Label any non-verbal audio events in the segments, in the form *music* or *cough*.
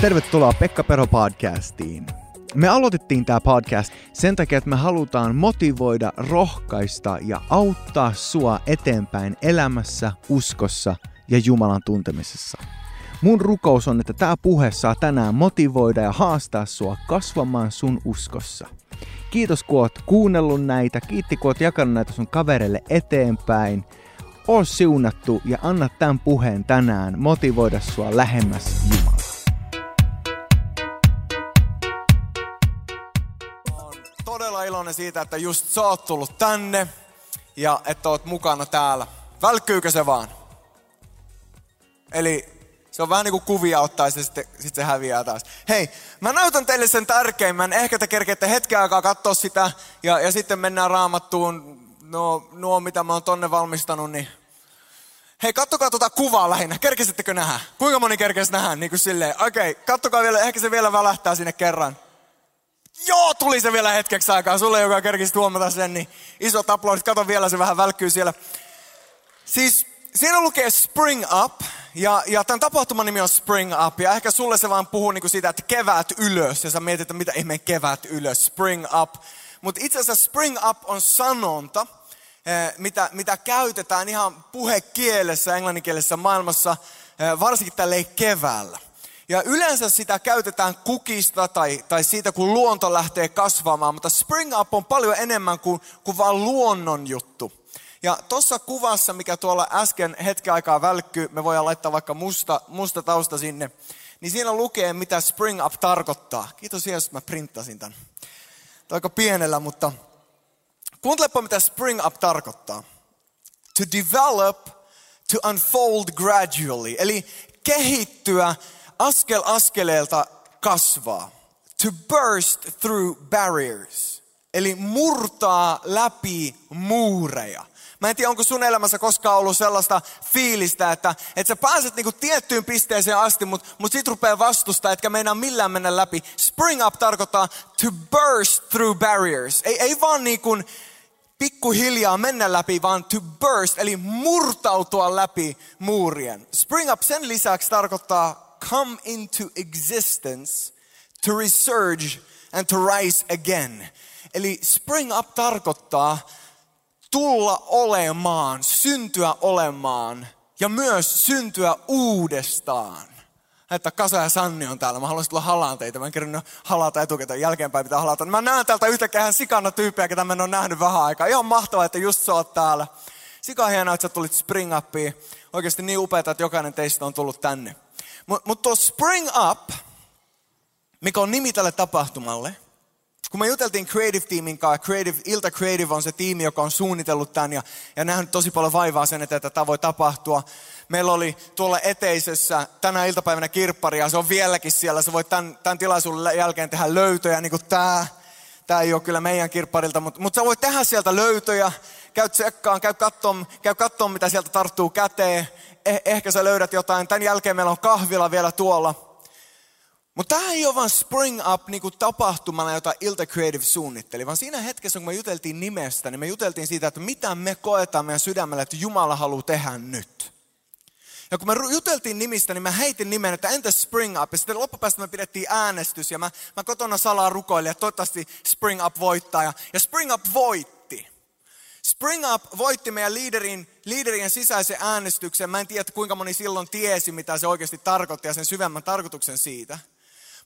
Tervetuloa Pekka Pero podcastiin. Me aloitettiin tämä podcast sen takia, että me halutaan motivoida, rohkaista ja auttaa sua eteenpäin elämässä, uskossa ja Jumalan tuntemisessa. Mun rukous on, että tämä puhe saa tänään motivoida ja haastaa sua kasvamaan sun uskossa. Kiitos kun oot kuunnellut näitä, kiitti kun oot jakanut näitä sun kavereille eteenpäin. Oo siunattu ja anna tämän puheen tänään motivoida sua lähemmäs Jumalaa. todella iloinen siitä, että just sä oot tullut tänne ja että oot mukana täällä. Välkkyykö se vaan? Eli se on vähän niin kuin kuvia ottaa ja sitten sit se häviää taas. Hei, mä näytän teille sen tärkeimmän. Ehkä te kerkeette hetken aikaa katsoa sitä ja, ja sitten mennään raamattuun. No, nuo mitä mä oon tonne valmistanut, niin Hei, kattokaa tuota kuvaa lähinnä. Kerkesittekö nähdä? Kuinka moni kerkesi nähdä? Niin kuin silleen. Okei, okay, kattokaa vielä. Ehkä se vielä välähtää sinne kerran. Joo, tuli se vielä hetkeksi aikaa. Sulle, joka kerkisi huomata sen, niin iso aplodit. Kato vielä, se vähän välkkyy siellä. Siis siinä lukee Spring Up, ja, ja tämän tapahtuman nimi on Spring Up, ja ehkä sulle se vaan puhuu niinku siitä, että kevät ylös, ja sä mietit, että mitä ihmeen kevät ylös, Spring Up. Mutta itse asiassa Spring Up on sanonta, mitä, mitä käytetään ihan puhekielessä, englanninkielisessä maailmassa, eh, varsinkin tälleen keväällä. Ja yleensä sitä käytetään kukista tai, tai siitä, kun luonto lähtee kasvamaan, mutta Spring Up on paljon enemmän kuin, kuin vain luonnon juttu. Ja tuossa kuvassa, mikä tuolla äsken hetken aikaa välkkyy, me voidaan laittaa vaikka musta, musta tausta sinne, niin siinä lukee, mitä Spring Up tarkoittaa. Kiitos että mä printtasin tämän. Tämä aika pienellä, mutta kuuntelepa, mitä Spring Up tarkoittaa. To develop, to unfold gradually, eli kehittyä askel askeleelta kasvaa. To burst through barriers. Eli murtaa läpi muureja. Mä en tiedä, onko sun elämässä koskaan ollut sellaista fiilistä, että, että sä pääset niinku tiettyyn pisteeseen asti, mutta mut sit rupeaa vastusta, etkä meinaa millään mennä läpi. Spring up tarkoittaa to burst through barriers. Ei, ei vaan niin kuin pikkuhiljaa mennä läpi, vaan to burst, eli murtautua läpi muurien. Spring up sen lisäksi tarkoittaa come into existence to resurge and to rise again. Eli spring up tarkoittaa tulla olemaan, syntyä olemaan ja myös syntyä uudestaan. Että Kasa ja Sanni on täällä. Mä haluaisin tulla halaan teitä. Mä en kerran halata etukäteen. Jälkeenpäin pitää halata. Mä näen täältä yhtäkään sikana tyyppiä, ketä mä en ole nähnyt vähän aikaa. Ihan mahtavaa, että just sä oot täällä. Sika hienoa, että sä tulit Spring Upiin. Oikeasti niin upeaa, että jokainen teistä on tullut tänne. Mutta mut tuo Spring Up, mikä on nimi tälle tapahtumalle, kun me juteltiin Creative Teamin kanssa, Creative, Ilta Creative on se tiimi, joka on suunnitellut tämän ja, ja nähnyt tosi paljon vaivaa sen, että tämä voi tapahtua. Meillä oli tuolla eteisessä tänä iltapäivänä kirppari ja se on vieläkin siellä. Sä voit tämän, tämän tilaisuuden jälkeen tehdä löytöjä, niin kuin tämä. Tämä ei ole kyllä meidän kirpparilta, mutta, mutta sä voit tehdä sieltä löytöjä. Käy tsekkaan, käy katsomaan, käy katsomaan mitä sieltä tarttuu käteen eh, ehkä sä löydät jotain. Tämän jälkeen meillä on kahvila vielä tuolla. Mutta tämä ei ole vain Spring Up niin tapahtumana, jota Ilta Creative suunnitteli, vaan siinä hetkessä, kun me juteltiin nimestä, niin me juteltiin siitä, että mitä me koetaan meidän sydämellä, että Jumala haluaa tehdä nyt. Ja kun me juteltiin nimistä, niin mä heitin nimen, että entä Spring Up? Ja sitten loppupäästä me pidettiin äänestys ja mä, mä kotona salaa rukoilin, että toivottavasti Spring Up voittaa. Ja, ja Spring Up voitti. Spring Up voitti meidän liiderin, liiderien sisäisen äänestyksen. Mä en tiedä, kuinka moni silloin tiesi, mitä se oikeasti tarkoitti ja sen syvemmän tarkoituksen siitä.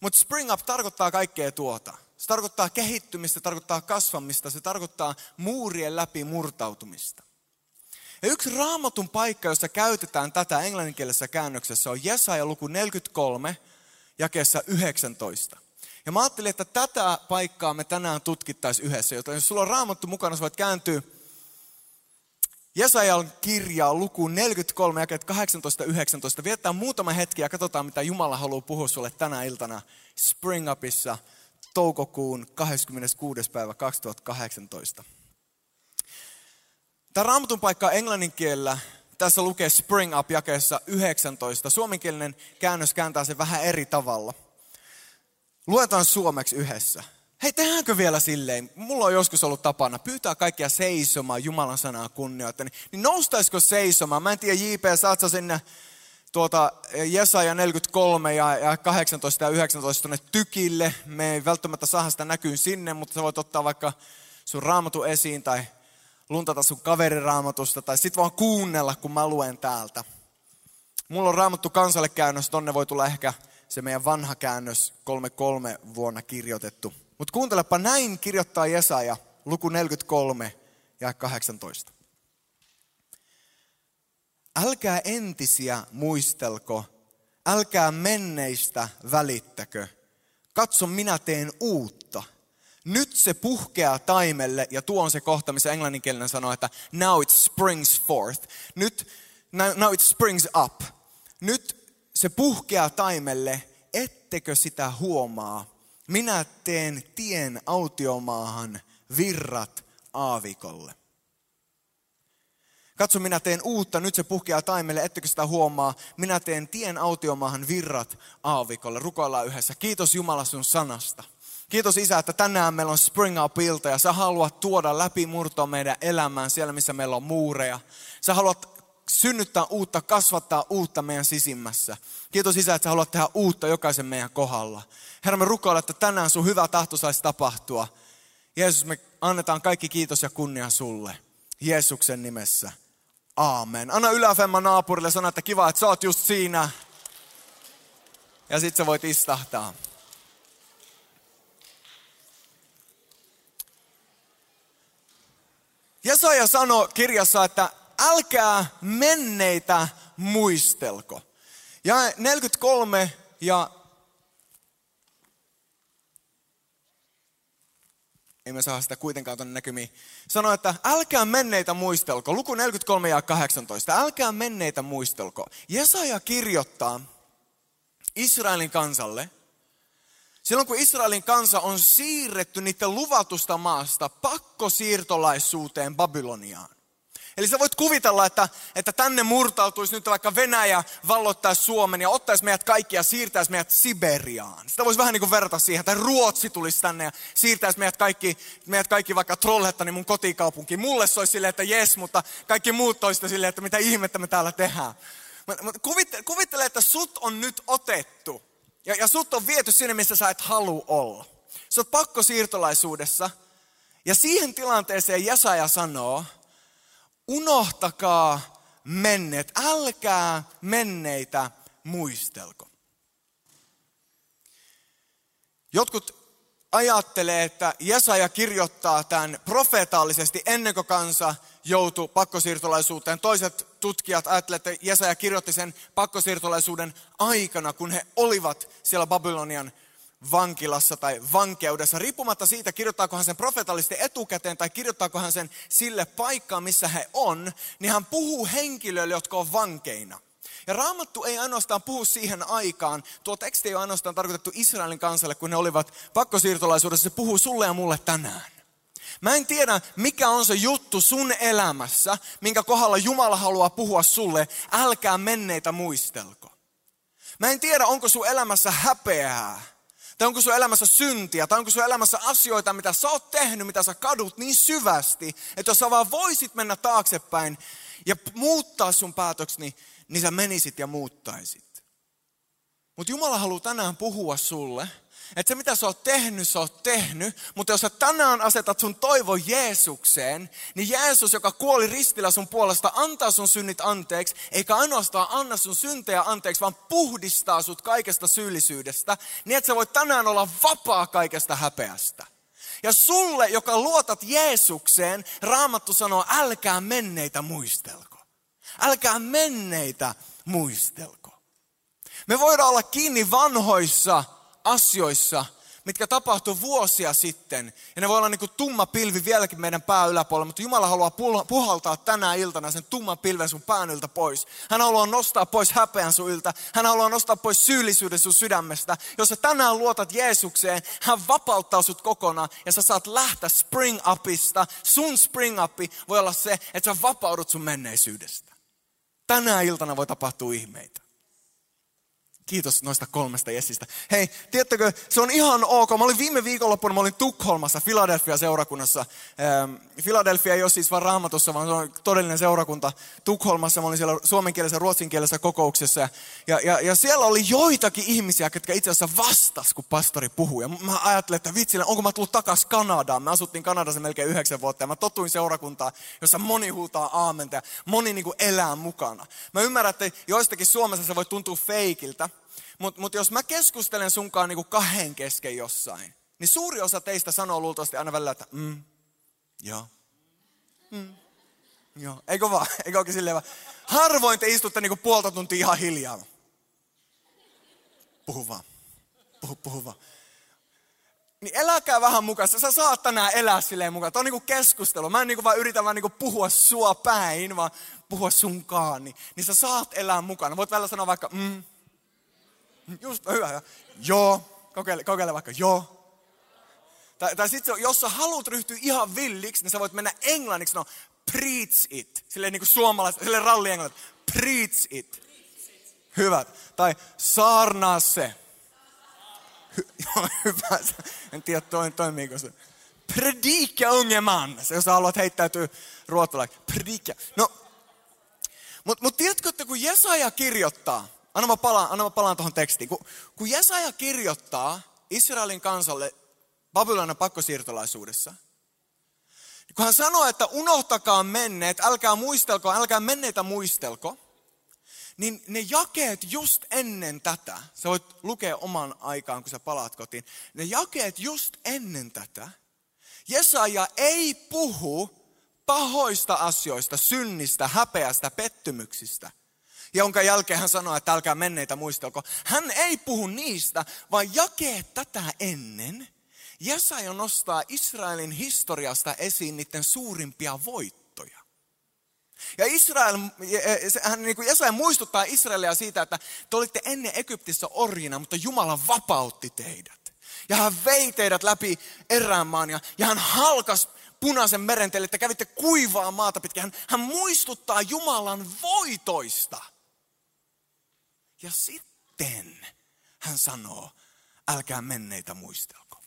Mutta Spring Up tarkoittaa kaikkea tuota. Se tarkoittaa kehittymistä, se tarkoittaa kasvamista, se tarkoittaa muurien läpi murtautumista. Ja yksi raamatun paikka, jossa käytetään tätä englanninkielisessä käännöksessä, on Jesaja luku 43, jakeessa 19. Ja mä ajattelin, että tätä paikkaa me tänään tutkittaisiin yhdessä, joten jos sulla on raamattu mukana, sä voit kääntyä Jesajan kirjaa lukuun 43, jakeet 18-19. Viettää muutama hetki ja katsotaan, mitä Jumala haluaa puhua sulle tänä iltana Spring Upissa toukokuun 26. päivä 2018. Tämä raamatun paikka englannin kielellä, tässä lukee Spring Up jakeessa 19. Suomenkielinen käännös kääntää sen vähän eri tavalla. Luetaan suomeksi yhdessä. Hei, tehdäänkö vielä silleen? Mulla on joskus ollut tapana pyytää kaikkia seisomaan Jumalan sanaa kunnioittaen. Niin noustaisiko seisomaan? Mä en tiedä, JP, saat sä sinne tuota Jesaja 43 ja, ja 18 ja 19 tuonne tykille. Me ei välttämättä saada sitä näkyyn sinne, mutta sä voit ottaa vaikka sun raamatu esiin tai luntata sun kaveriraamatusta tai sit vaan kuunnella, kun mä luen täältä. Mulla on raamattu kansalle käännös, tonne voi tulla ehkä se meidän vanha käännös 33 vuonna kirjoitettu. Mutta kuuntelepa, näin kirjoittaa Jesaja, luku 43 ja 18. Älkää entisiä muistelko, älkää menneistä välittäkö. Katso, minä teen uutta. Nyt se puhkeaa taimelle, ja tuo on se kohta, missä englanninkielinen sanoo, että now it springs forth. Nyt, now it springs up. Nyt se puhkeaa taimelle, ettekö sitä huomaa? Minä teen tien autiomaahan, virrat aavikolle. Katso, minä teen uutta, nyt se puhkeaa taimelle, ettekö sitä huomaa. Minä teen tien autiomaahan virrat aavikolle. Rukoillaan yhdessä. Kiitos Jumala sun sanasta. Kiitos Isä, että tänään meillä on Spring Up-ilta ja sä haluat tuoda läpimurtoa meidän elämään siellä, missä meillä on muureja. Sä haluat synnyttää uutta, kasvattaa uutta meidän sisimmässä. Kiitos Isä, että sä haluat tehdä uutta jokaisen meidän kohdalla. Herra, me rukoillaan, että tänään sun hyvä tahto saisi tapahtua. Jeesus, me annetaan kaikki kiitos ja kunnia sulle. Jeesuksen nimessä. Aamen. Anna yläfemma naapurille sanoa, että kiva, että sä oot just siinä. Ja sit sä voit istahtaa. Jesaja sanoi kirjassa, että älkää menneitä muistelko. Ja 43 ja ei me saa sitä kuitenkaan tuonne näkymiin. Sanoi, että älkää menneitä muistelko. Luku 43 ja 18. Älkää menneitä muistelko. Jesaja kirjoittaa Israelin kansalle, silloin kun Israelin kansa on siirretty niiden luvatusta maasta pakkosiirtolaisuuteen Babyloniaan. Eli sä voit kuvitella, että, että tänne murtautuisi nyt vaikka Venäjä valloittaisi Suomen ja ottaisi meidät kaikki ja siirtäisi meidät Siberiaan. Sitä voisi vähän niin kuin verrata siihen, että Ruotsi tulisi tänne ja siirtäisi meidät kaikki, meidät kaikki vaikka Trollhättanin mun kotikaupunkiin. Mulle se olisi silleen, että jes, mutta kaikki muut toista silleen, että mitä ihmettä me täällä tehdään. Kuvittele, kuvittele, että sut on nyt otettu ja, ja sut on viety sinne, missä sä et halua olla. Sä oot pakko siirtolaisuudessa ja siihen tilanteeseen Jesaja sanoo, unohtakaa menneet, älkää menneitä muistelko. Jotkut ajattelee, että Jesaja kirjoittaa tämän profeetallisesti ennen kuin kansa joutui pakkosiirtolaisuuteen. Toiset tutkijat ajattelevat, että Jesaja kirjoitti sen pakkosiirtolaisuuden aikana, kun he olivat siellä Babylonian vankilassa tai vankeudessa, riippumatta siitä, kirjoittaako hän sen profetallisesti etukäteen tai kirjoittaako hän sen sille paikkaan, missä he on, niin hän puhuu henkilöille, jotka on vankeina. Ja Raamattu ei ainoastaan puhu siihen aikaan, tuo teksti ei ole ainoastaan tarkoitettu Israelin kansalle, kun ne olivat pakkosiirtolaisuudessa, se puhuu sulle ja mulle tänään. Mä en tiedä, mikä on se juttu sun elämässä, minkä kohdalla Jumala haluaa puhua sulle, älkää menneitä muistelko. Mä en tiedä, onko sun elämässä häpeää, tai onko sun elämässä syntiä, tai onko sun elämässä asioita, mitä sä oot tehnyt, mitä sä kadut niin syvästi, että jos sä vaan voisit mennä taaksepäin ja muuttaa sun päätökseni, niin, niin sä menisit ja muuttaisit. Mutta Jumala haluaa tänään puhua sulle, että se mitä sä oot tehnyt, sä oot tehnyt, mutta jos sä tänään asetat sun toivo Jeesukseen, niin Jeesus, joka kuoli ristillä sun puolesta, antaa sun synnit anteeksi, eikä ainoastaan anna sun syntejä anteeksi, vaan puhdistaa sut kaikesta syyllisyydestä, niin että sä voit tänään olla vapaa kaikesta häpeästä. Ja sulle, joka luotat Jeesukseen, Raamattu sanoo, älkää menneitä muistelko. Älkää menneitä muistelko. Me voidaan olla kiinni vanhoissa asioissa, mitkä tapahtui vuosia sitten. Ja ne voi olla niin kuin tumma pilvi vieläkin meidän pää yläpuolella, mutta Jumala haluaa puhaltaa tänä iltana sen tumman pilven sun pään yltä pois. Hän haluaa nostaa pois häpeän sun yltä. Hän haluaa nostaa pois syyllisyyden sun sydämestä. Jos sä tänään luotat Jeesukseen, hän vapauttaa sut kokonaan ja sä saat lähteä spring upista. Sun spring upi voi olla se, että sä vapaudut sun menneisyydestä. Tänä iltana voi tapahtua ihmeitä. Kiitos noista kolmesta Jessistä. Hei, tiedättekö, se on ihan ok. Mä olin viime viikonloppuna, mä olin Tukholmassa, Philadelphia seurakunnassa. Ähm, Philadelphia ei ole siis vaan raamatussa, vaan se on todellinen seurakunta Tukholmassa. Mä olin siellä suomenkielisessä ja ruotsinkielisessä kokouksessa. Ja, ja, ja siellä oli joitakin ihmisiä, jotka itse asiassa vastas, kun pastori puhui. Ja mä ajattelin, että vitsille, onko mä tullut takaisin Kanadaan. Me asuttiin Kanadassa melkein yhdeksän vuotta ja mä totuin seurakuntaa, jossa moni huutaa aamenta ja moni niin kuin elää mukana. Mä ymmärrän, että joistakin Suomessa se voi tuntua feikiltä, mutta mut jos mä keskustelen sunkaan niin kuin kahden kesken jossain, niin suuri osa teistä sanoo luultavasti aina välillä, että mm, joo, mm, joo. Eikö vaan? *laughs* Eikö oikein silleen vaan? Harvoin te istutte niin kuin puolta tuntia ihan hiljaa. Puhu vaan. Puhu, puhu vaan. Niin eläkää vähän mukaan. Sä saat tänään elää silleen mukaan. Tämä on niinku keskustelu. Mä en niinku vaan yritä vaan niinku puhua sua päin, vaan puhua sunkaan. Niin, niin sä saat elää mukana. Voit välillä sanoa vaikka, mm, Just, hyvä. Joo. Kokeile, kokeile vaikka joo. Tai, tai sitten jos sä haluat ryhtyä ihan villiksi, niin sä voit mennä englanniksi, no preach it. Silleen niin kuin suomalaiset, silleen ralli englannin. Preach it. Hyvät. Tai saarnaa se. Hy- *laughs* hyvä. En tiedä, toi, toimiiko se. Predika unge man. Se, jos sä haluat heittäytyä ruottalaiksi. Predika. No, mutta mut tiedätkö, että kun Jesaja kirjoittaa, anna mä palaan, anna mä palaan tuohon tekstiin. Kun, kun Jesaja kirjoittaa Israelin kansalle Babylonin pakkosiirtolaisuudessa, niin kun hän sanoo, että unohtakaa menneet, älkää muistelko, älkää menneitä muistelko, niin ne jakeet just ennen tätä, sä voit lukea oman aikaan, kun sä palaat kotiin, ne jakeet just ennen tätä, Jesaja ei puhu pahoista asioista, synnistä, häpeästä, pettymyksistä, jonka jälkeen hän sanoi, että älkää menneitä muistelko. Hän ei puhu niistä, vaan jakee tätä ennen. Jesaja nostaa Israelin historiasta esiin niiden suurimpia voittoja. Ja Israel, hän niin kuin Jesaja muistuttaa Israelia siitä, että te olitte ennen Egyptissä orjina, mutta Jumala vapautti teidät. Ja hän vei teidät läpi eräänmaan ja, ja hän halkas punaisen meren teille, että kävitte kuivaa maata pitkin. Hän, hän muistuttaa Jumalan voitoista. Ja sitten hän sanoo, älkää menneitä muistelko.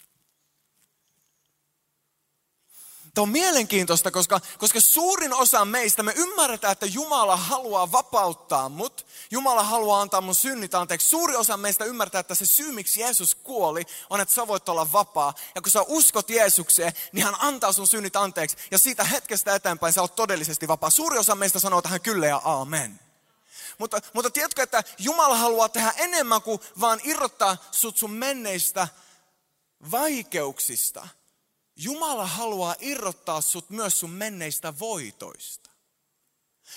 Tämä on mielenkiintoista, koska, koska suurin osa meistä, me ymmärretään, että Jumala haluaa vapauttaa mut. Jumala haluaa antaa mun synnit anteeksi. Suuri osa meistä ymmärtää, että se syy, miksi Jeesus kuoli, on, että sä voit olla vapaa. Ja kun sä uskot Jeesukseen, niin hän antaa sun synnit anteeksi. Ja siitä hetkestä eteenpäin sä oot todellisesti vapaa. Suuri osa meistä sanoo tähän kyllä ja aamen. Mutta, mutta tiedätkö, että Jumala haluaa tehdä enemmän kuin vaan irrottaa sut sun menneistä vaikeuksista. Jumala haluaa irrottaa sut myös sun menneistä voitoista.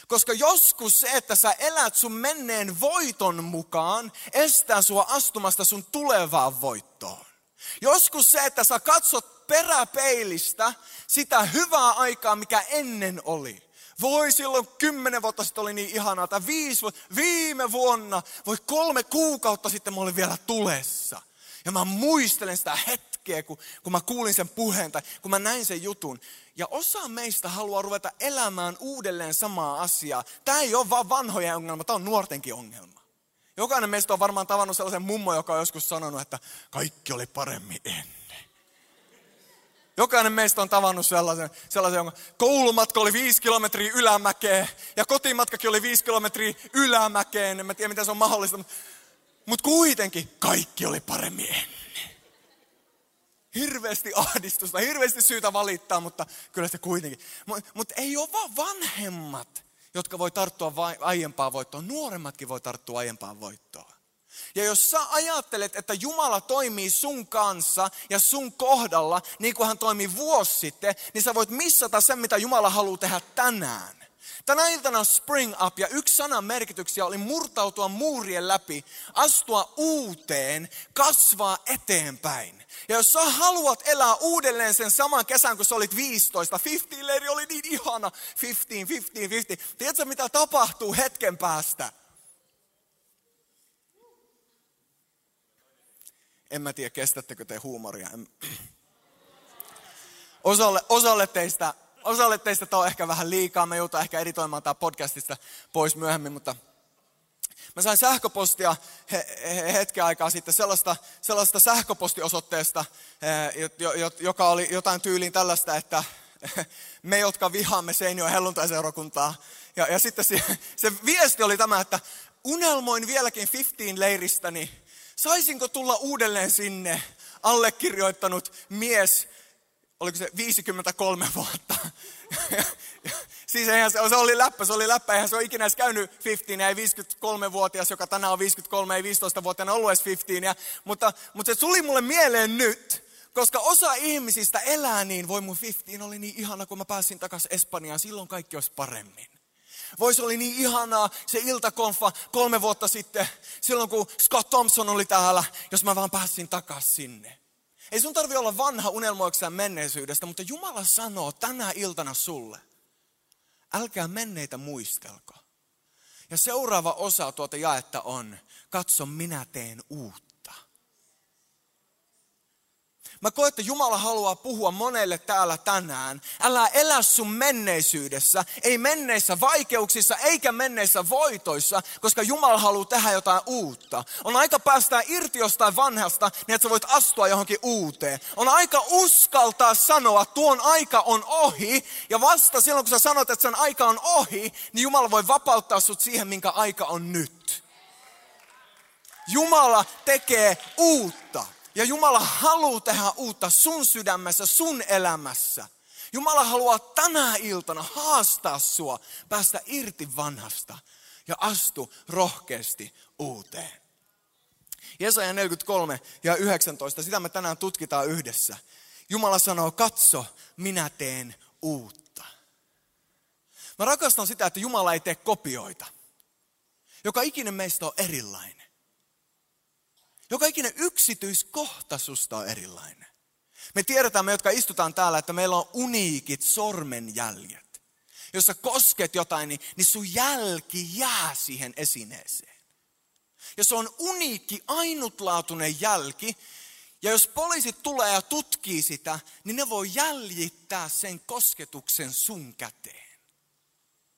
Koska joskus se, että sä elät sun menneen voiton mukaan, estää sua astumasta sun tulevaan voittoon. Joskus se, että sä katsot peräpeilistä sitä hyvää aikaa, mikä ennen oli. Voi silloin kymmenen vuotta sitten oli niin ihanaa, tai viisi vuotta, viime vuonna, voi kolme kuukautta sitten mä olin vielä tulessa. Ja mä muistelen sitä hetkeä, kun, kun mä kuulin sen puheen tai kun mä näin sen jutun. Ja osa meistä haluaa ruveta elämään uudelleen samaa asiaa. Tämä ei ole vaan vanhojen ongelma, tämä on nuortenkin ongelma. Jokainen meistä on varmaan tavannut sellaisen mummo, joka on joskus sanonut, että kaikki oli paremmin ennen. Jokainen meistä on tavannut sellaisen, sellaisen jonka koulumatka oli viisi kilometriä ylämäkeen ja kotimatkakin oli viisi kilometriä ylämäkeen. En mä tiedä, miten se on mahdollista, mutta, mutta kuitenkin kaikki oli paremmin ennen. Hirveästi ahdistusta, hirveästi syytä valittaa, mutta kyllä se kuitenkin. Mutta mut ei ole vaan vanhemmat, jotka voi tarttua aiempaan voittoon. Nuoremmatkin voi tarttua aiempaan voittoon. Ja jos sä ajattelet, että Jumala toimii sun kanssa ja sun kohdalla, niin kuin hän toimi vuosi sitten, niin sä voit missata sen, mitä Jumala haluaa tehdä tänään. Tänä iltana Spring Up ja yksi sanan merkityksiä oli murtautua muurien läpi, astua uuteen, kasvaa eteenpäin. Ja jos sä haluat elää uudelleen sen saman kesän, kun sä olit 15, 15 leiri oli niin ihana, 15, 15, 15. Tiedätkö mitä tapahtuu hetken päästä? En mä tiedä, kestättekö te huumoria. En... Osalle, osalle, teistä, osalle teistä tämä on ehkä vähän liikaa. Me joutuu ehkä editoimaan tämä podcastista pois myöhemmin, mutta, Mä sain sähköpostia he, he, hetken aikaa sitten sellaista, sellaista sähköpostiosoitteesta, joka oli jotain tyyliin tällaista, että *laughs* me, jotka vihaamme Seinio helluntaiseurakuntaa. Ja, ja sitten se, se viesti oli tämä, että unelmoin vieläkin 15 leiristäni, saisinko tulla uudelleen sinne, allekirjoittanut mies, oliko se 53 vuotta. *laughs* siis eihän se, se oli läppä, se oli läppä, eihän se ole ikinä edes käynyt 15, ei 53-vuotias, joka tänään on 53, ei 15-vuotiaana ollut edes 15. Ja, mutta, mutta se tuli mulle mieleen nyt, koska osa ihmisistä elää niin, voi mun 15 oli niin ihana, kun mä pääsin takaisin Espanjaan, silloin kaikki olisi paremmin. Voisi oli niin ihanaa se iltakonfa kolme vuotta sitten, silloin kun Scott Thompson oli täällä, jos mä vaan pääsin takaisin sinne. Ei sun tarvi olla vanha unelmoikseen menneisyydestä, mutta Jumala sanoo tänä iltana sulle, älkää menneitä muistelko. Ja seuraava osa tuota jaetta on, katso minä teen uutta. Mä koen, että Jumala haluaa puhua monelle täällä tänään. Älä elä sun menneisyydessä, ei menneissä vaikeuksissa eikä menneissä voitoissa, koska Jumala haluaa tehdä jotain uutta. On aika päästää irti jostain vanhasta, niin että sä voit astua johonkin uuteen. On aika uskaltaa sanoa, tuon aika on ohi, ja vasta silloin kun sä sanot, että sen aika on ohi, niin Jumala voi vapauttaa sut siihen, minkä aika on nyt. Jumala tekee uutta. Ja Jumala haluaa tehdä uutta sun sydämessä, sun elämässä. Jumala haluaa tänä iltana haastaa sua, päästä irti vanhasta ja astu rohkeasti uuteen. Jesaja 43 ja 19, sitä me tänään tutkitaan yhdessä. Jumala sanoo, katso, minä teen uutta. Mä rakastan sitä, että Jumala ei tee kopioita. Joka ikinen meistä on erilainen. Joka ikinen yksityiskohtaisuus on erilainen. Me tiedetään, me jotka istutaan täällä, että meillä on uniikit sormenjäljet. Jos sä kosket jotain, niin, niin sun jälki jää siihen esineeseen. Ja se on uniikki, ainutlaatuinen jälki. Ja jos poliisit tulee ja tutkii sitä, niin ne voi jäljittää sen kosketuksen sun käteen.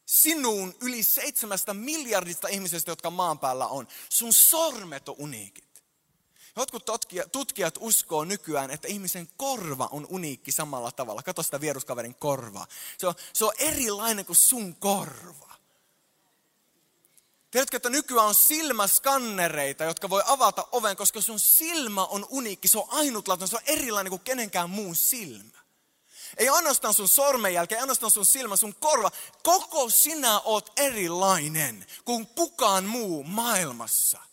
Sinuun yli seitsemästä miljardista ihmisestä, jotka maan päällä on. Sun sormet on uniikit. Jotkut tutkijat uskoo nykyään, että ihmisen korva on uniikki samalla tavalla. Kato sitä vieruskaverin korvaa. Se on, se on erilainen kuin sun korva. Tiedätkö, että nykyään on silmäskannereita, jotka voi avata oven, koska sun silmä on uniikki, se on ainutlaatuinen, se on erilainen kuin kenenkään muun silmä. Ei ainoastaan sun sormenjälki, ei ainoastaan sun silmä, sun korva. Koko sinä oot erilainen kuin kukaan muu maailmassa.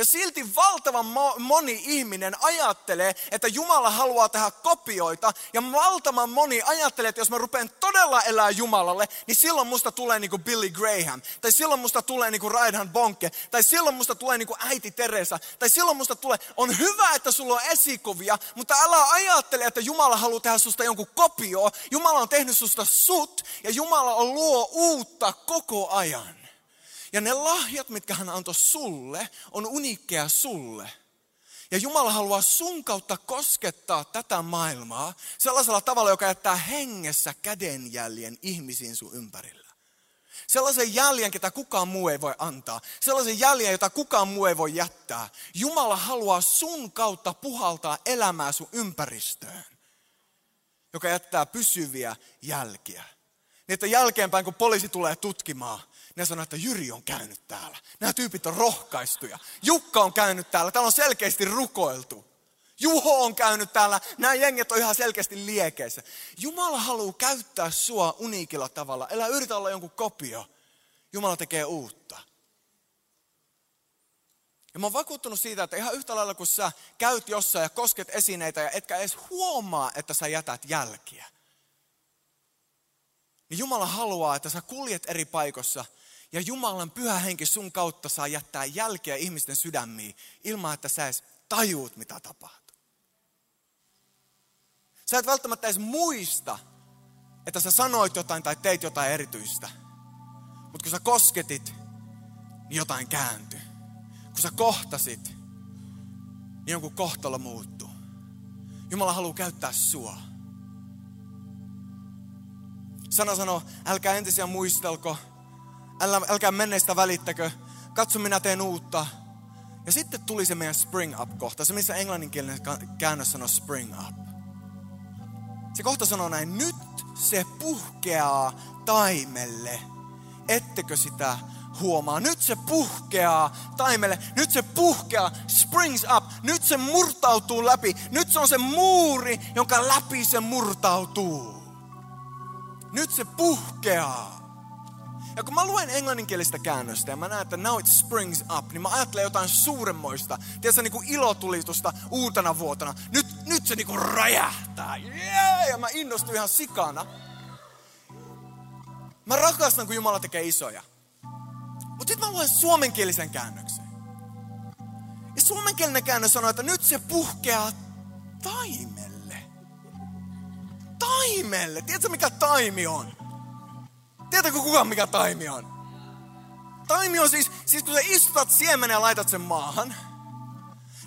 Ja silti valtavan moni ihminen ajattelee, että Jumala haluaa tehdä kopioita. Ja valtavan moni ajattelee, että jos mä rupean todella elää Jumalalle, niin silloin musta tulee niin kuin Billy Graham. Tai silloin musta tulee niin kuin Raidhan Bonke. Tai silloin musta tulee niin kuin äiti Teresa. Tai silloin musta tulee, on hyvä, että sulla on esikuvia, mutta älä ajattele, että Jumala haluaa tehdä susta jonkun kopio. Jumala on tehnyt susta sut ja Jumala on luo uutta koko ajan. Ja ne lahjat, mitkä hän antoi sulle, on uniikkeja sulle. Ja Jumala haluaa sun kautta koskettaa tätä maailmaa sellaisella tavalla, joka jättää hengessä kädenjäljen ihmisiin sun ympärillä. Sellaisen jäljen, ketä kukaan muu ei voi antaa. Sellaisen jäljen, jota kukaan muu ei voi jättää. Jumala haluaa sun kautta puhaltaa elämää sun ympäristöön, joka jättää pysyviä jälkiä. Niin että jälkeenpäin, kun poliisi tulee tutkimaan, ne sanoo, että Jyri on käynyt täällä. Nämä tyypit on rohkaistuja. Jukka on käynyt täällä. Täällä on selkeästi rukoiltu. Juho on käynyt täällä. Nämä jenget on ihan selkeästi liekeissä. Jumala haluaa käyttää sua uniikilla tavalla. Älä yritä olla jonkun kopio. Jumala tekee uutta. Ja mä oon vakuuttunut siitä, että ihan yhtä lailla kun sä käyt jossain ja kosket esineitä ja etkä edes huomaa, että sä jätät jälkiä. Niin Jumala haluaa, että sä kuljet eri paikossa – ja Jumalan pyhä henki sun kautta saa jättää jälkeä ihmisten sydämiin ilman, että sä edes tajuut, mitä tapahtuu. Sä et välttämättä edes muista, että sä sanoit jotain tai teit jotain erityistä. Mutta kun sä kosketit, niin jotain kääntyi. Kun sä kohtasit, niin jonkun kohtalo muuttuu. Jumala haluaa käyttää sua. Sana sanoo, älkää entisiä muistelko, älä, älkää menneistä välittäkö, katso minä teen uutta. Ja sitten tuli se meidän spring up kohta, se missä englanninkielinen käännös sanoo spring up. Se kohta sanoo näin, nyt se puhkeaa taimelle, ettekö sitä huomaa. Nyt se puhkeaa taimelle, nyt se puhkeaa, springs up, nyt se murtautuu läpi. Nyt se on se muuri, jonka läpi se murtautuu. Nyt se puhkeaa. Ja kun mä luen englanninkielistä käännöstä ja mä näen, että now it springs up, niin mä ajattelen jotain suuremmoista. Tiedätkö, niin kuin ilotulitusta uutena vuotena. Nyt, nyt se niin kuin räjähtää. Yeah! Ja mä innostun ihan sikana. Mä rakastan, kun Jumala tekee isoja. Mutta sitten mä luen suomenkielisen käännöksen. Ja suomenkielinen käännös sanoo, että nyt se puhkeaa taimelle. Taimelle. Tiedätkö mikä taimi on? Tiedätkö kuka mikä taimi on? Taimi on siis, siis kun sä istutat siemenen ja laitat sen maahan.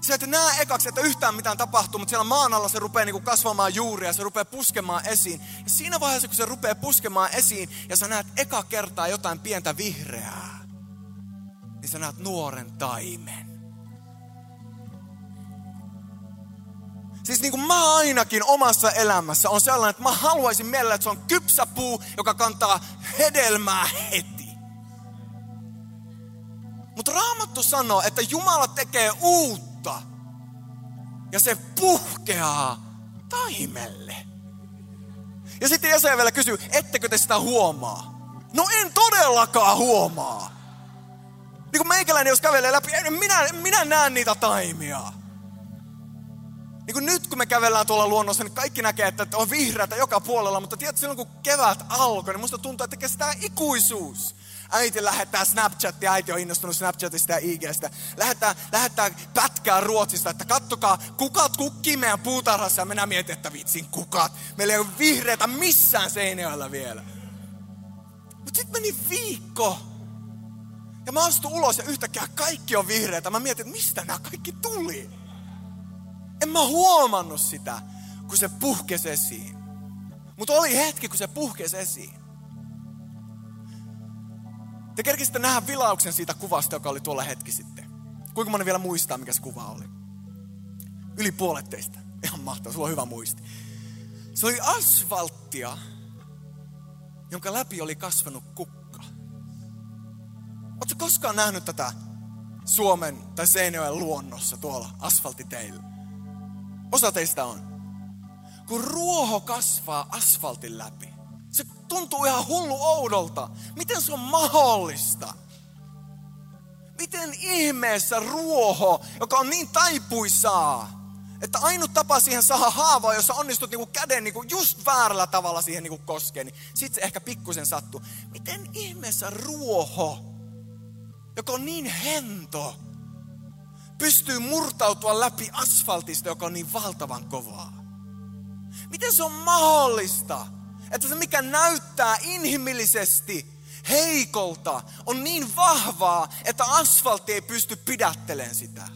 Sä et näe ekaksi, että yhtään mitään tapahtuu, mutta siellä maan alla se rupeaa niinku kasvamaan juuria se rupeaa puskemaan esiin. Ja siinä vaiheessa, kun se rupeaa puskemaan esiin ja sä näet eka kertaa jotain pientä vihreää, niin sä näet nuoren taimen. Siis niin kuin mä ainakin omassa elämässä on sellainen, että mä haluaisin mielellä, että se on kypsä puu, joka kantaa hedelmää heti. Mutta Raamattu sanoo, että Jumala tekee uutta. Ja se puhkeaa taimelle. Ja sitten Jesaja vielä kysyy, ettekö te sitä huomaa? No en todellakaan huomaa. Niin kuin meikäläinen, jos kävelee läpi, minä, minä näen niitä taimia. Niin kuin nyt kun me kävellään tuolla luonnossa, niin kaikki näkee, että on vihreätä joka puolella, mutta tiedätkö, silloin kun kevät alkoi, niin musta tuntuu, että kestää ikuisuus. Äiti lähettää Snapchatia, äiti on innostunut Snapchatista ja IGstä. Lähettää, lähettää pätkää Ruotsista, että kattokaa, kukat kukkii meidän puutarhassa ja minä mietin, että vitsin kukat. Meillä ei ole vihreätä missään Seinäjoella vielä. Mutta sitten meni viikko, ja mä astun ulos ja yhtäkkiä kaikki on vihreätä. Mä mietin, että mistä nämä kaikki tuli. En mä huomannut sitä, kun se puhkesi esiin. Mutta oli hetki, kun se puhkesi esiin. Te kerkisitte nähdä vilauksen siitä kuvasta, joka oli tuolla hetki sitten. Kuinka moni vielä muistaa, mikä se kuva oli? Yli puolet teistä. Ihan mahtavaa, sulla on hyvä muisti. Se oli asfalttia, jonka läpi oli kasvanut kukka. Oletko koskaan nähnyt tätä Suomen tai Seinäjoen luonnossa tuolla asfaltiteillä? Osa teistä on. Kun ruoho kasvaa asfaltin läpi, se tuntuu ihan hullu oudolta. Miten se on mahdollista? Miten ihmeessä ruoho, joka on niin taipuisaa, että ainut tapa siihen saada haavaa, jos sä onnistut niinku käden niinku just väärällä tavalla siihen niinku koskeen, niin sit se ehkä pikkusen sattuu. Miten ihmeessä ruoho, joka on niin hento, pystyy murtautua läpi asfaltista, joka on niin valtavan kovaa. Miten se on mahdollista, että se mikä näyttää inhimillisesti heikolta on niin vahvaa, että asfaltti ei pysty pidättelemään sitä?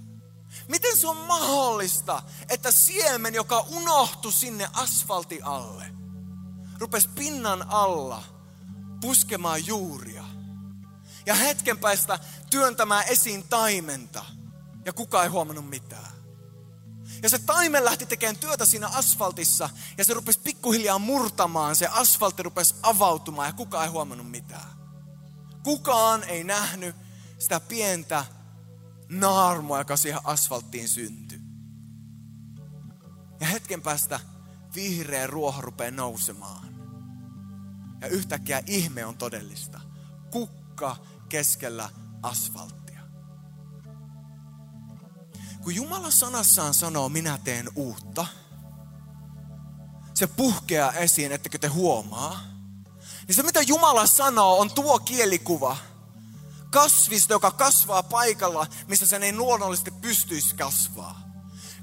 Miten se on mahdollista, että siemen, joka unohtui sinne asfalti alle, rupesi pinnan alla puskemaan juuria ja hetken päästä työntämään esiin taimenta – ja kukaan ei huomannut mitään. Ja se taimen lähti tekemään työtä siinä asfaltissa ja se rupesi pikkuhiljaa murtamaan. Se asfaltti rupesi avautumaan ja kukaan ei huomannut mitään. Kukaan ei nähnyt sitä pientä naarmua, joka siihen asfalttiin syntyi. Ja hetken päästä vihreä ruoho rupeaa nousemaan. Ja yhtäkkiä ihme on todellista. Kukka keskellä asfalttia. Kun Jumala sanassaan sanoo, minä teen uutta, se puhkeaa esiin, ettekö te huomaa. Niin se mitä Jumala sanoo on tuo kielikuva kasvista, joka kasvaa paikalla, missä sen ei luonnollisesti pystyisi kasvaa.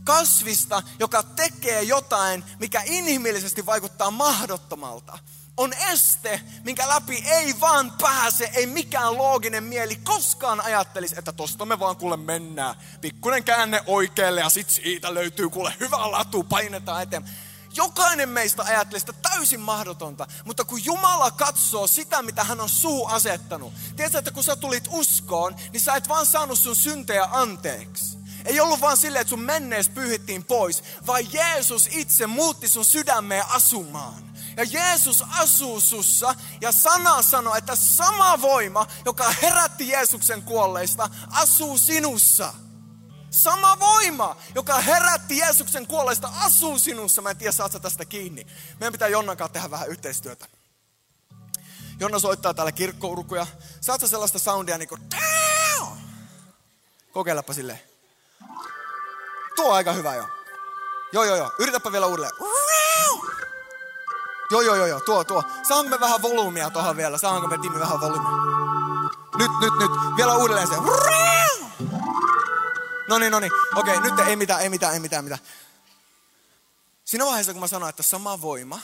Kasvista, joka tekee jotain, mikä inhimillisesti vaikuttaa mahdottomalta on este, minkä läpi ei vaan pääse, ei mikään looginen mieli koskaan ajattelisi, että tosta me vaan kuule mennään. Pikkuinen käänne oikealle ja sit siitä löytyy kuule hyvä latu, painetaan eteen. Jokainen meistä ajattelee sitä täysin mahdotonta, mutta kun Jumala katsoo sitä, mitä hän on suu asettanut. Tiedätkö, että kun sä tulit uskoon, niin sä et vaan saanut sun syntejä anteeksi. Ei ollut vaan silleen, että sun mennees pyyhittiin pois, vaan Jeesus itse muutti sun sydämeen asumaan. Ja Jeesus asuu sussa ja sana sanoo, että sama voima, joka herätti Jeesuksen kuolleista, asuu sinussa. Sama voima, joka herätti Jeesuksen kuolleista, asuu sinussa. Mä en tiedä, saat tästä kiinni. Meidän pitää Jonnan kanssa tehdä vähän yhteistyötä. Jonna soittaa täällä kirkkourkuja. Saat sä sellaista soundia niin kuin... Kokeilepa silleen. Tuo on aika hyvä jo. Joo, joo, joo. Yritäpä vielä uudelleen. Joo, joo, joo, joo. Tuo, tuo. Saamme me vähän volyymia tuohon vielä? Saanko me Timi vähän volyymia? Nyt, nyt, nyt. Vielä uudelleen se. No niin, no niin. Okei, nyt ei mitään, ei mitään, ei mitään, mitään. Siinä vaiheessa, kun mä sanoin, että sama voima,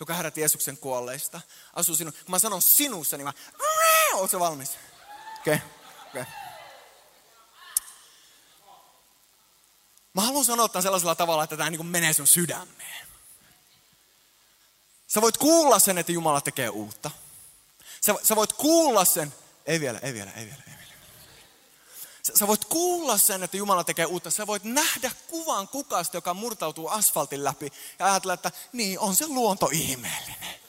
joka herätti Jeesuksen kuolleista, asuu sinun. Kun mä sanon sinussa, niin mä... Oletko valmis? Okei, okay. okei. Okay. Mä haluan sanoa tämän sellaisella tavalla, että tämä niin menee sun sydämeen. Sä voit kuulla sen, että Jumala tekee uutta. Sä, sä voit kuulla sen, ei vielä, ei vielä, ei vielä, ei vielä. Sä, sä voit kuulla sen, että Jumala tekee uutta. Sä voit nähdä kuvan kukasta, joka murtautuu asfaltin läpi ja ajatella, että niin, on se luonto ihmeellinen.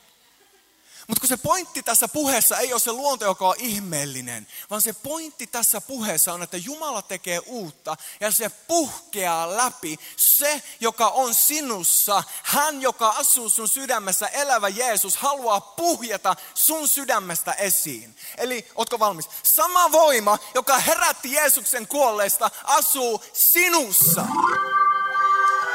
Mutta kun se pointti tässä puheessa ei ole se luonto, joka on ihmeellinen, vaan se pointti tässä puheessa on, että Jumala tekee uutta ja se puhkeaa läpi. Se, joka on sinussa, hän, joka asuu sun sydämessä, elävä Jeesus, haluaa puhjata sun sydämestä esiin. Eli, otko valmis? Sama voima, joka herätti Jeesuksen kuolleista, asuu sinussa.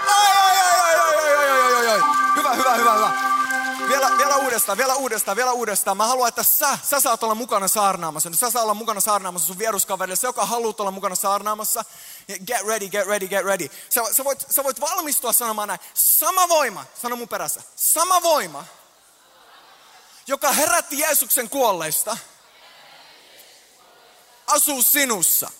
Ai, ai, ai, ai, ai, ai, ai, ai, ai. Hyvä, hyvä, hyvä, hyvä vielä, vielä uudestaan, vielä uudestaan, vielä uudestaan. Mä haluan, että sä, sä saat olla mukana saarnaamassa. Sä saat olla mukana saarnaamassa sun vieruskaverille. Se, joka haluaa olla mukana saarnaamassa, get ready, get ready, get ready. Sä, sä, voit, sä voit valmistua sanomaan näin. Sama voima, sano mun perässä. Sama voima, joka herätti Jeesuksen kuolleista, asuu sinussa.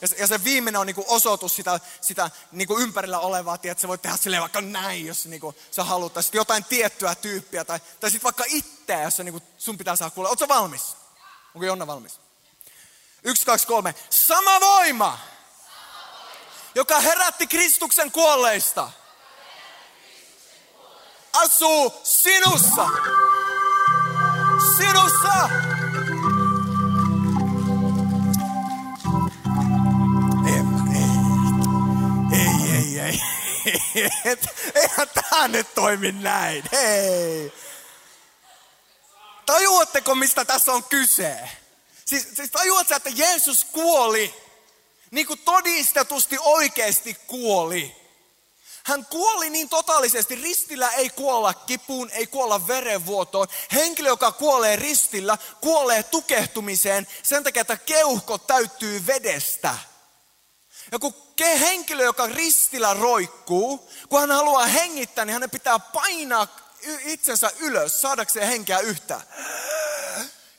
Ja se, ja se viimeinen on niinku osoitus sitä, sitä niinku ympärillä olevaa, että sä voit tehdä silleen vaikka näin, jos niinku sä haluat. Tai sitten jotain tiettyä tyyppiä. Tai, tai sitten vaikka itseä, jos niinku sun pitää saada kuulla. Oletko valmis? Onko Jonna valmis? Yksi, kaksi, kolme. Sama voima, joka herätti Kristuksen kuolleista, asuu sinussa. Sinussa. Eihän tämä nyt toimi näin. Hei. Tajuatteko, mistä tässä on kyse? Siis, siis tajuatko, että Jeesus kuoli, niin kuin todistetusti oikeasti kuoli. Hän kuoli niin totaalisesti, ristillä ei kuolla kipuun, ei kuolla verenvuotoon. Henkilö, joka kuolee ristillä, kuolee tukehtumiseen sen takia, että keuhko täyttyy vedestä. Ja kun henkilö, joka ristillä roikkuu, kun hän haluaa hengittää, niin hänen pitää painaa itsensä ylös saadakseen henkeä yhtä.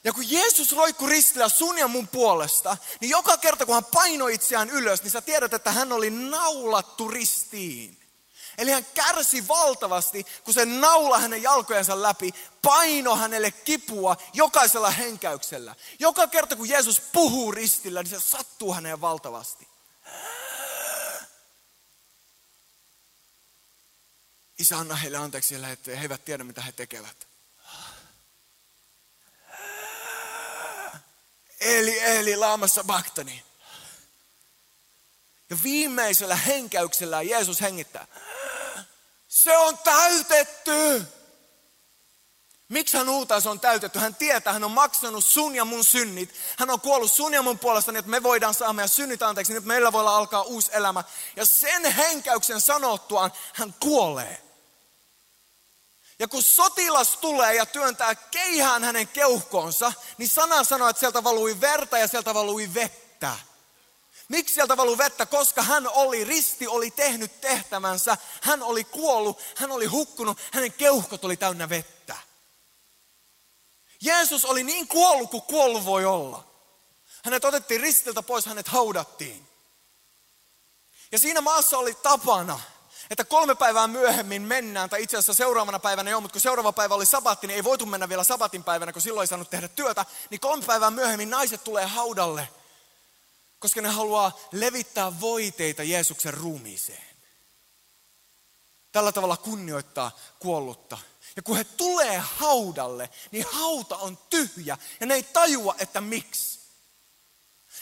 Ja kun Jeesus roikkui ristillä sun ja mun puolesta, niin joka kerta kun hän painoi itseään ylös, niin sä tiedät, että hän oli naulattu ristiin. Eli hän kärsi valtavasti, kun se naula hänen jalkojensa läpi paino hänelle kipua jokaisella henkäyksellä. Joka kerta kun Jeesus puhuu ristillä, niin se sattuu häneen valtavasti. Isä, anna heille anteeksi että he eivät tiedä, mitä he tekevät. Eli, eli, laamassa baktani. Ja viimeisellä henkäyksellä Jeesus hengittää. Se on täytetty. Miksi hän huutaa, se on täytetty? Hän tietää, hän on maksanut sun ja mun synnit. Hän on kuollut sun ja mun puolesta, niin että me voidaan saada meidän synnit anteeksi, niin että meillä voi alkaa uusi elämä. Ja sen henkäyksen sanottuaan hän kuolee. Ja kun sotilas tulee ja työntää keihään hänen keuhkoonsa, niin sana sanoo, että sieltä valui verta ja sieltä valui vettä. Miksi sieltä valui vettä? Koska hän oli, risti oli tehnyt tehtävänsä, hän oli kuollut, hän oli hukkunut, hänen keuhkot oli täynnä vettä. Jeesus oli niin kuollut kuin kuollut voi olla. Hänet otettiin ristiltä pois, hänet haudattiin. Ja siinä maassa oli tapana, Että kolme päivää myöhemmin mennään, tai itse asiassa seuraavana päivänä jo, mutta kun seuraava päivä oli sabatti, niin ei voitu mennä vielä sabatin päivänä, kun silloin ei saanut tehdä työtä. Niin kolme päivää myöhemmin naiset tulee haudalle, koska ne haluaa levittää voiteita Jeesuksen ruumiiseen. Tällä tavalla kunnioittaa kuollutta. Ja kun he tulee haudalle, niin hauta on tyhjä ja ne ei tajua, että miksi.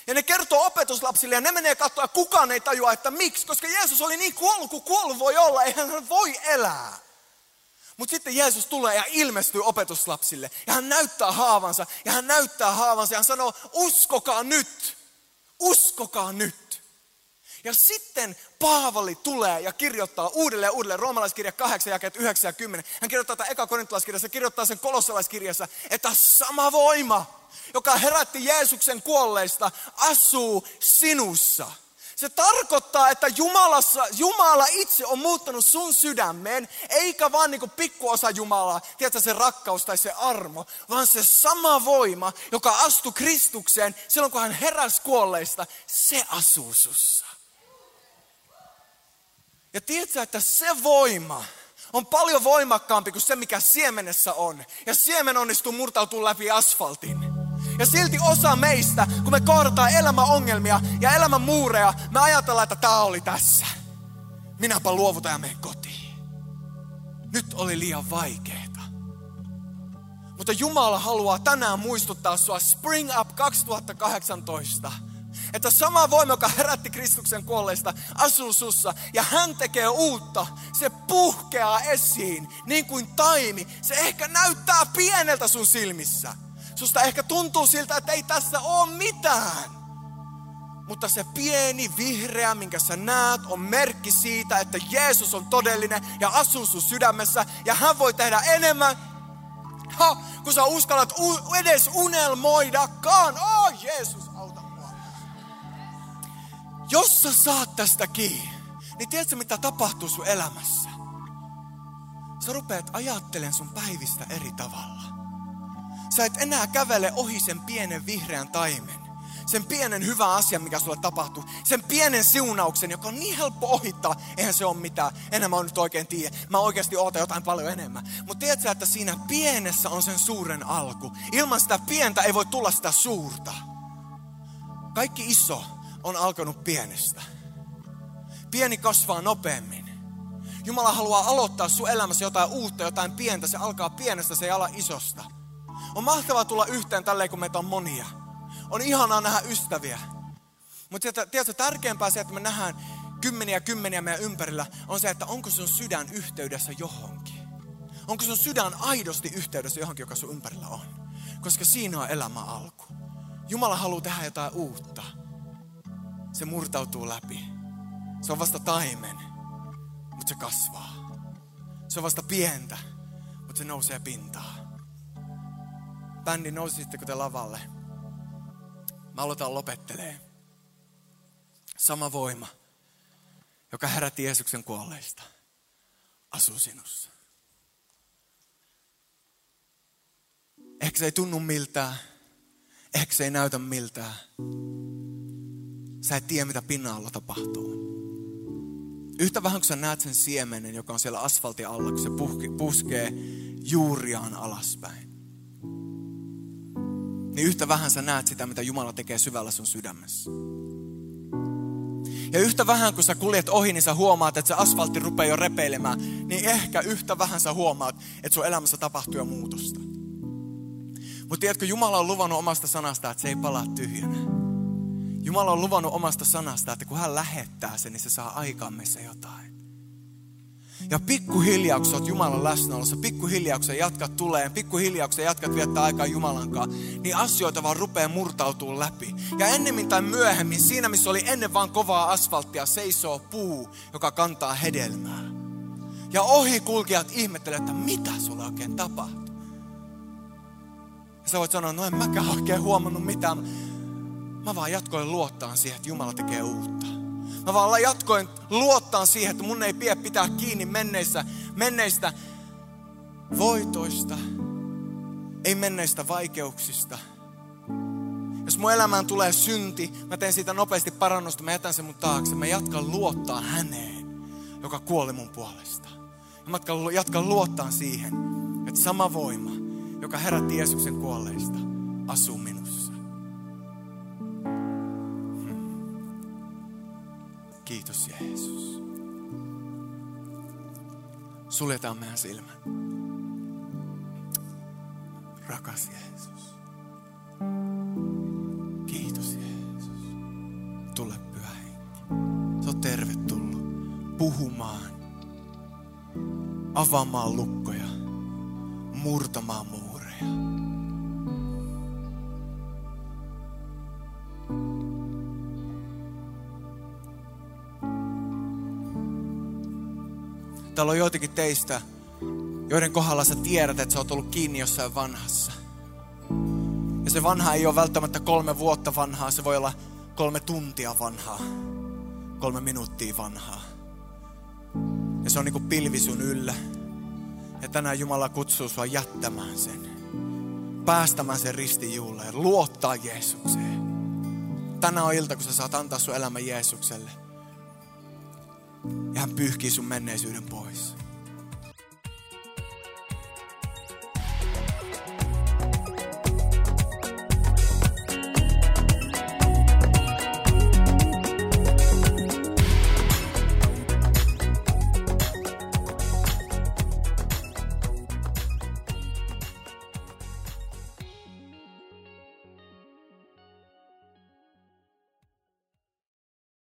Ja ne kertoo opetuslapsille ja ne menee katsoa ja kukaan ei tajua, että miksi. Koska Jeesus oli niin kuollut kuin kuollut voi olla, eihän hän voi elää. Mutta sitten Jeesus tulee ja ilmestyy opetuslapsille. Ja hän näyttää haavansa. Ja hän näyttää haavansa ja hän sanoo, uskokaa nyt. Uskokaa nyt. Ja sitten Paavali tulee ja kirjoittaa uudelleen uudelleen roomalaiskirja 8 jakeet 9 ja 10. Hän kirjoittaa tätä eka korintolaiskirjassa, kirjoittaa sen kolossalaiskirjassa, että sama voima, joka herätti Jeesuksen kuolleista, asuu sinussa. Se tarkoittaa, että Jumalassa, Jumala itse on muuttanut sun sydämeen, eikä vaan niin pikkuosa Jumalaa, tiedätkö, se rakkaus tai se armo, vaan se sama voima, joka astui Kristukseen silloin, kun hän heräsi kuolleista, se asuu sussa. Ja tiedätkö, että se voima on paljon voimakkaampi kuin se, mikä siemenessä on. Ja siemen onnistuu murtautua läpi asfaltin. Ja silti osa meistä, kun me kohdataan elämän ongelmia ja elämän muureja, me ajatellaan, että tämä oli tässä. Minäpä luovutan ja menen kotiin. Nyt oli liian vaikeeta. Mutta Jumala haluaa tänään muistuttaa sua Spring Up 2018 että sama voima, joka herätti Kristuksen kuolleista, asuu sussa ja hän tekee uutta. Se puhkeaa esiin niin kuin taimi. Se ehkä näyttää pieneltä sun silmissä. Susta ehkä tuntuu siltä, että ei tässä ole mitään. Mutta se pieni vihreä, minkä sä näet, on merkki siitä, että Jeesus on todellinen ja asuu sun sydämessä. Ja hän voi tehdä enemmän, ha, kun sä uskallat edes unelmoidakaan. Oh Jeesus, jos sä saat tästä kiinni, niin tiedätkö mitä tapahtuu sun elämässä? Sä rupeat ajattelemaan sun päivistä eri tavalla. Sä et enää kävele ohi sen pienen vihreän taimen. Sen pienen hyvän asian, mikä sulle tapahtuu. Sen pienen siunauksen, joka on niin helppo ohittaa. Eihän se ole mitään. Enää mä nyt oikein tiedä. Mä oikeasti ootan jotain paljon enemmän. Mutta tiedätkö, että siinä pienessä on sen suuren alku. Ilman sitä pientä ei voi tulla sitä suurta. Kaikki iso on alkanut pienestä. Pieni kasvaa nopeammin. Jumala haluaa aloittaa sun elämässä jotain uutta, jotain pientä. Se alkaa pienestä, se ei ala isosta. On mahtavaa tulla yhteen tälleen, kun meitä on monia. On ihanaa nähdä ystäviä. Mutta tiedätkö, tärkeämpää se, että me nähdään kymmeniä kymmeniä meidän ympärillä, on se, että onko sun sydän yhteydessä johonkin. Onko sun sydän aidosti yhteydessä johonkin, joka sun ympärillä on. Koska siinä on elämä alku. Jumala haluaa tehdä jotain uutta se murtautuu läpi. Se on vasta taimen, mutta se kasvaa. Se on vasta pientä, mutta se nousee pintaan. Bändi, nousisitteko te lavalle? Mä aloitan lopettelee. Sama voima, joka herätti Jeesuksen kuolleista, asuu sinussa. Ehkä se ei tunnu miltään. Ehkä se ei näytä miltään. Sä et tiedä, mitä pinnan alla tapahtuu. Yhtä vähän kun sä näet sen siemenen, joka on siellä asfaltin alla, kun se puhke, puskee juuriaan alaspäin. Niin yhtä vähän sä näet sitä, mitä Jumala tekee syvällä sun sydämessä. Ja yhtä vähän kun sä kuljet ohi, niin sä huomaat, että se asfaltti rupeaa jo repeilemään. Niin ehkä yhtä vähän sä huomaat, että sun elämässä tapahtuu jo muutosta. Mutta tiedätkö, Jumala on luvannut omasta sanasta, että se ei palaa tyhjänä. Jumala on luvannut omasta sanasta, että kun hän lähettää sen, niin se saa aikaan meissä jotain. Ja pikkuhiljaa, kun sä oot Jumalan läsnäolossa, pikkuhiljaa, kun sä jatkat tuleen, pikkuhiljaa, kun sä jatkat viettää aikaa Jumalan kanssa, niin asioita vaan rupeaa murtautuu läpi. Ja ennemmin tai myöhemmin, siinä missä oli ennen vaan kovaa asfalttia, seisoo puu, joka kantaa hedelmää. Ja ohikulkijat ihmettelevät, että mitä sulle oikein tapahtuu. Ja sä voit sanoa, no en mäkään oikein huomannut mitään Mä vaan jatkoin luottaa siihen, että Jumala tekee uutta. Mä vaan jatkoin luottaa siihen, että mun ei pidä pitää kiinni menneistä, menneistä voitoista, ei menneistä vaikeuksista. Jos mun elämään tulee synti, mä teen siitä nopeasti parannusta, mä jätän sen mun taakse. Mä jatkan luottaa häneen, joka kuoli mun puolesta. Mä jatkan luottaa siihen, että sama voima, joka herätti Jeesuksen kuolleista, asuu minussa. Jeesus. Suljetaan meidän silmät. Rakas Jeesus. Kiitos Jeesus. Tule pyhä henki. Se on tervetullut puhumaan, avaamaan lukkoja, murtamaan muureja. Täällä on joitakin teistä, joiden kohdalla sä tiedät, että sä oot ollut kiinni jossain vanhassa. Ja se vanha ei ole välttämättä kolme vuotta vanhaa, se voi olla kolme tuntia vanhaa, kolme minuuttia vanhaa. Ja se on niinku pilvi sun yllä. Ja tänään Jumala kutsuu sua jättämään sen. Päästämään sen ristijuulle ja luottaa Jeesukseen. Tänään on ilta, kun sä saat antaa sun elämä Jeesukselle. Ja hän pyyhkii sun menneisyyden pois.